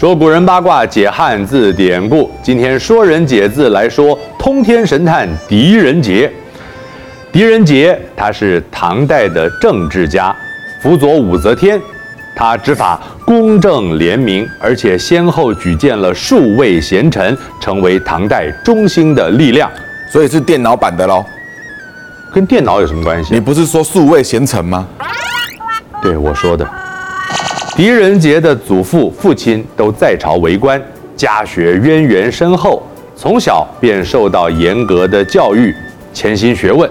说古人八卦，解汉字典故。今天说人解字来说通天神探狄仁杰。狄仁杰他是唐代的政治家，辅佐武则天。他执法公正廉明，而且先后举荐了数位贤臣，成为唐代中兴的力量。所以是电脑版的喽？跟电脑有什么关系？你不是说数位贤臣吗？对，我说的。狄仁杰的祖父、父亲都在朝为官，家学渊源深厚，从小便受到严格的教育，潜心学问。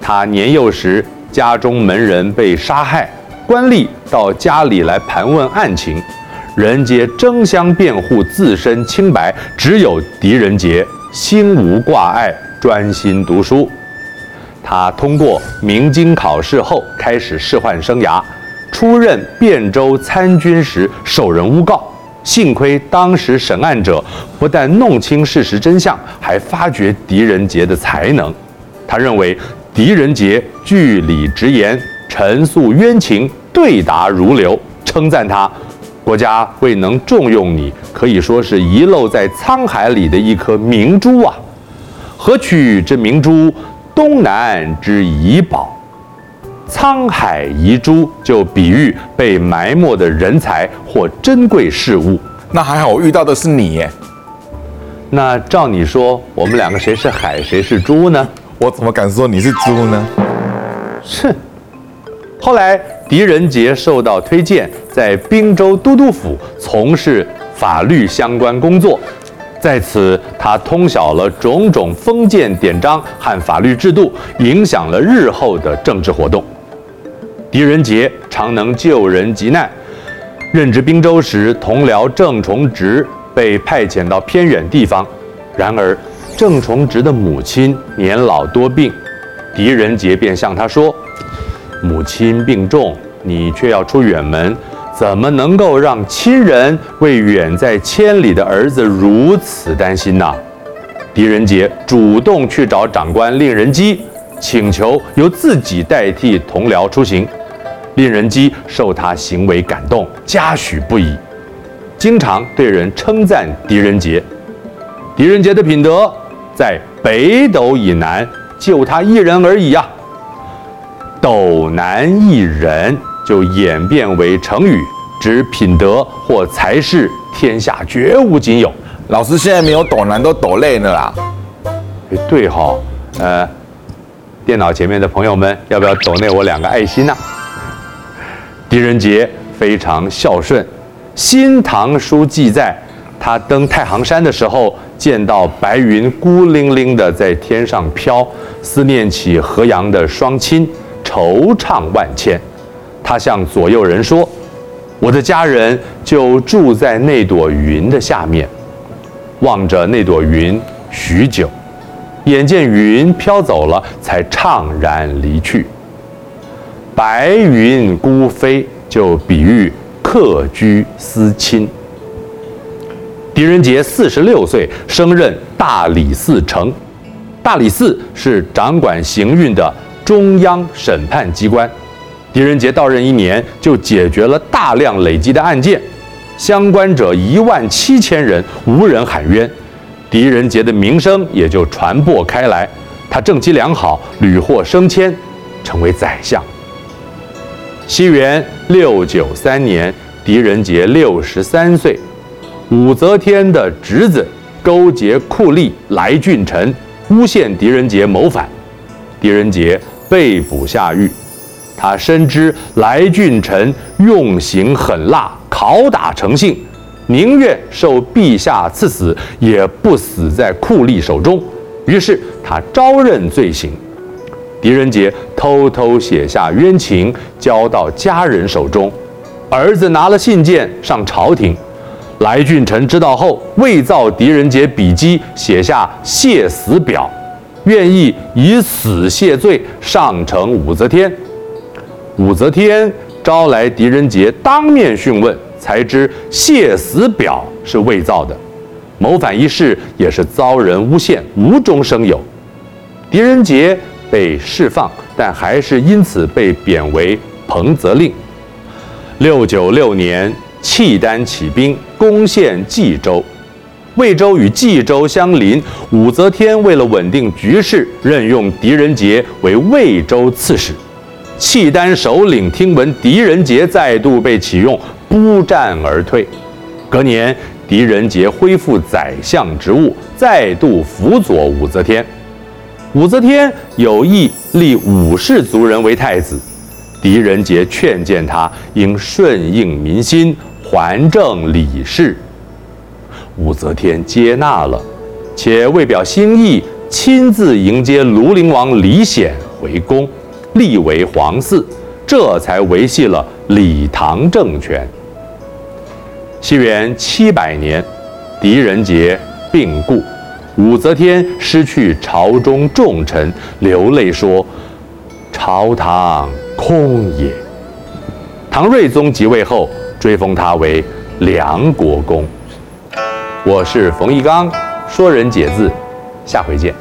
他年幼时，家中门人被杀害。官吏到家里来盘问案情，人皆争相辩护自身清白，只有狄仁杰心无挂碍，专心读书。他通过明经考试后，开始仕宦生涯。出任汴州参军时，受人诬告，幸亏当时审案者不但弄清事实真相，还发掘狄仁杰的才能。他认为狄仁杰据理直言，陈述冤情。对答如流，称赞他，国家未能重用你，可以说是遗漏在沧海里的一颗明珠啊！何取之明珠？东南之遗宝。沧海遗珠就比喻被埋没的人才或珍贵事物。那还好，我遇到的是你耶。那照你说，我们两个谁是海，谁是猪呢？我怎么敢说你是猪呢？哼。后来，狄仁杰受到推荐，在滨州都督府从事法律相关工作。在此，他通晓了种种封建典章和法律制度，影响了日后的政治活动。狄仁杰常能救人急难。任职滨州时，同僚郑崇植被派遣到偏远地方，然而郑崇植的母亲年老多病，狄仁杰便向他说。母亲病重，你却要出远门，怎么能够让亲人为远在千里的儿子如此担心呢？狄仁杰主动去找长官令人机，请求由自己代替同僚出行。令人机受他行为感动，嘉许不已，经常对人称赞狄仁杰。狄仁杰的品德，在北斗以南，就他一人而已呀、啊。斗南一人就演变为成语，指品德或才识天下绝无仅有。老师现在没有斗南都斗累了啦。哎，对哈、哦，呃，电脑前面的朋友们，要不要斗内我两个爱心呢、啊？狄仁杰非常孝顺，《新唐书》记载，他登太行山的时候，见到白云孤零零的在天上飘，思念起河阳的双亲。惆怅万千，他向左右人说：“我的家人就住在那朵云的下面。”望着那朵云许久，眼见云飘走了，才怅然离去。白云孤飞，就比喻客居思亲。狄仁杰四十六岁，升任大理寺丞。大理寺是掌管刑运的。中央审判机关，狄仁杰到任一年就解决了大量累积的案件，相关者一万七千人，无人喊冤，狄仁杰的名声也就传播开来。他政绩良好，屡获升迁，成为宰相。西元六九三年，狄仁杰六十三岁，武则天的侄子勾结酷吏来俊臣，诬陷狄仁杰谋反，狄仁杰。被捕下狱，他深知来俊臣用刑狠辣，拷打成性，宁愿受陛下赐死，也不死在酷吏手中。于是他招认罪行。狄仁杰偷偷写下冤情，交到家人手中。儿子拿了信件上朝廷，来俊臣知道后，伪造狄仁杰笔迹，写下谢死表。愿意以死谢罪，上呈武则天。武则天招来狄仁杰当面讯问，才知谢死表是伪造的。谋反一事也是遭人诬陷，无中生有。狄仁杰被释放，但还是因此被贬为彭泽令。六九六年，契丹起兵，攻陷冀州。魏州与冀州相邻，武则天为了稳定局势，任用狄仁杰为魏州刺史。契丹首领听闻狄仁杰再度被启用，不战而退。隔年，狄仁杰恢复宰相职务，再度辅佐武则天。武则天有意立武氏族人为太子，狄仁杰劝谏他应顺应民心，还政李氏。武则天接纳了，且为表心意，亲自迎接庐陵王李显回宫，立为皇嗣，这才维系了李唐政权。西元七百年，狄仁杰病故，武则天失去朝中重臣，流泪说：“朝堂空也。”唐睿宗即位后，追封他为梁国公。我是冯一刚，说人解字，下回见。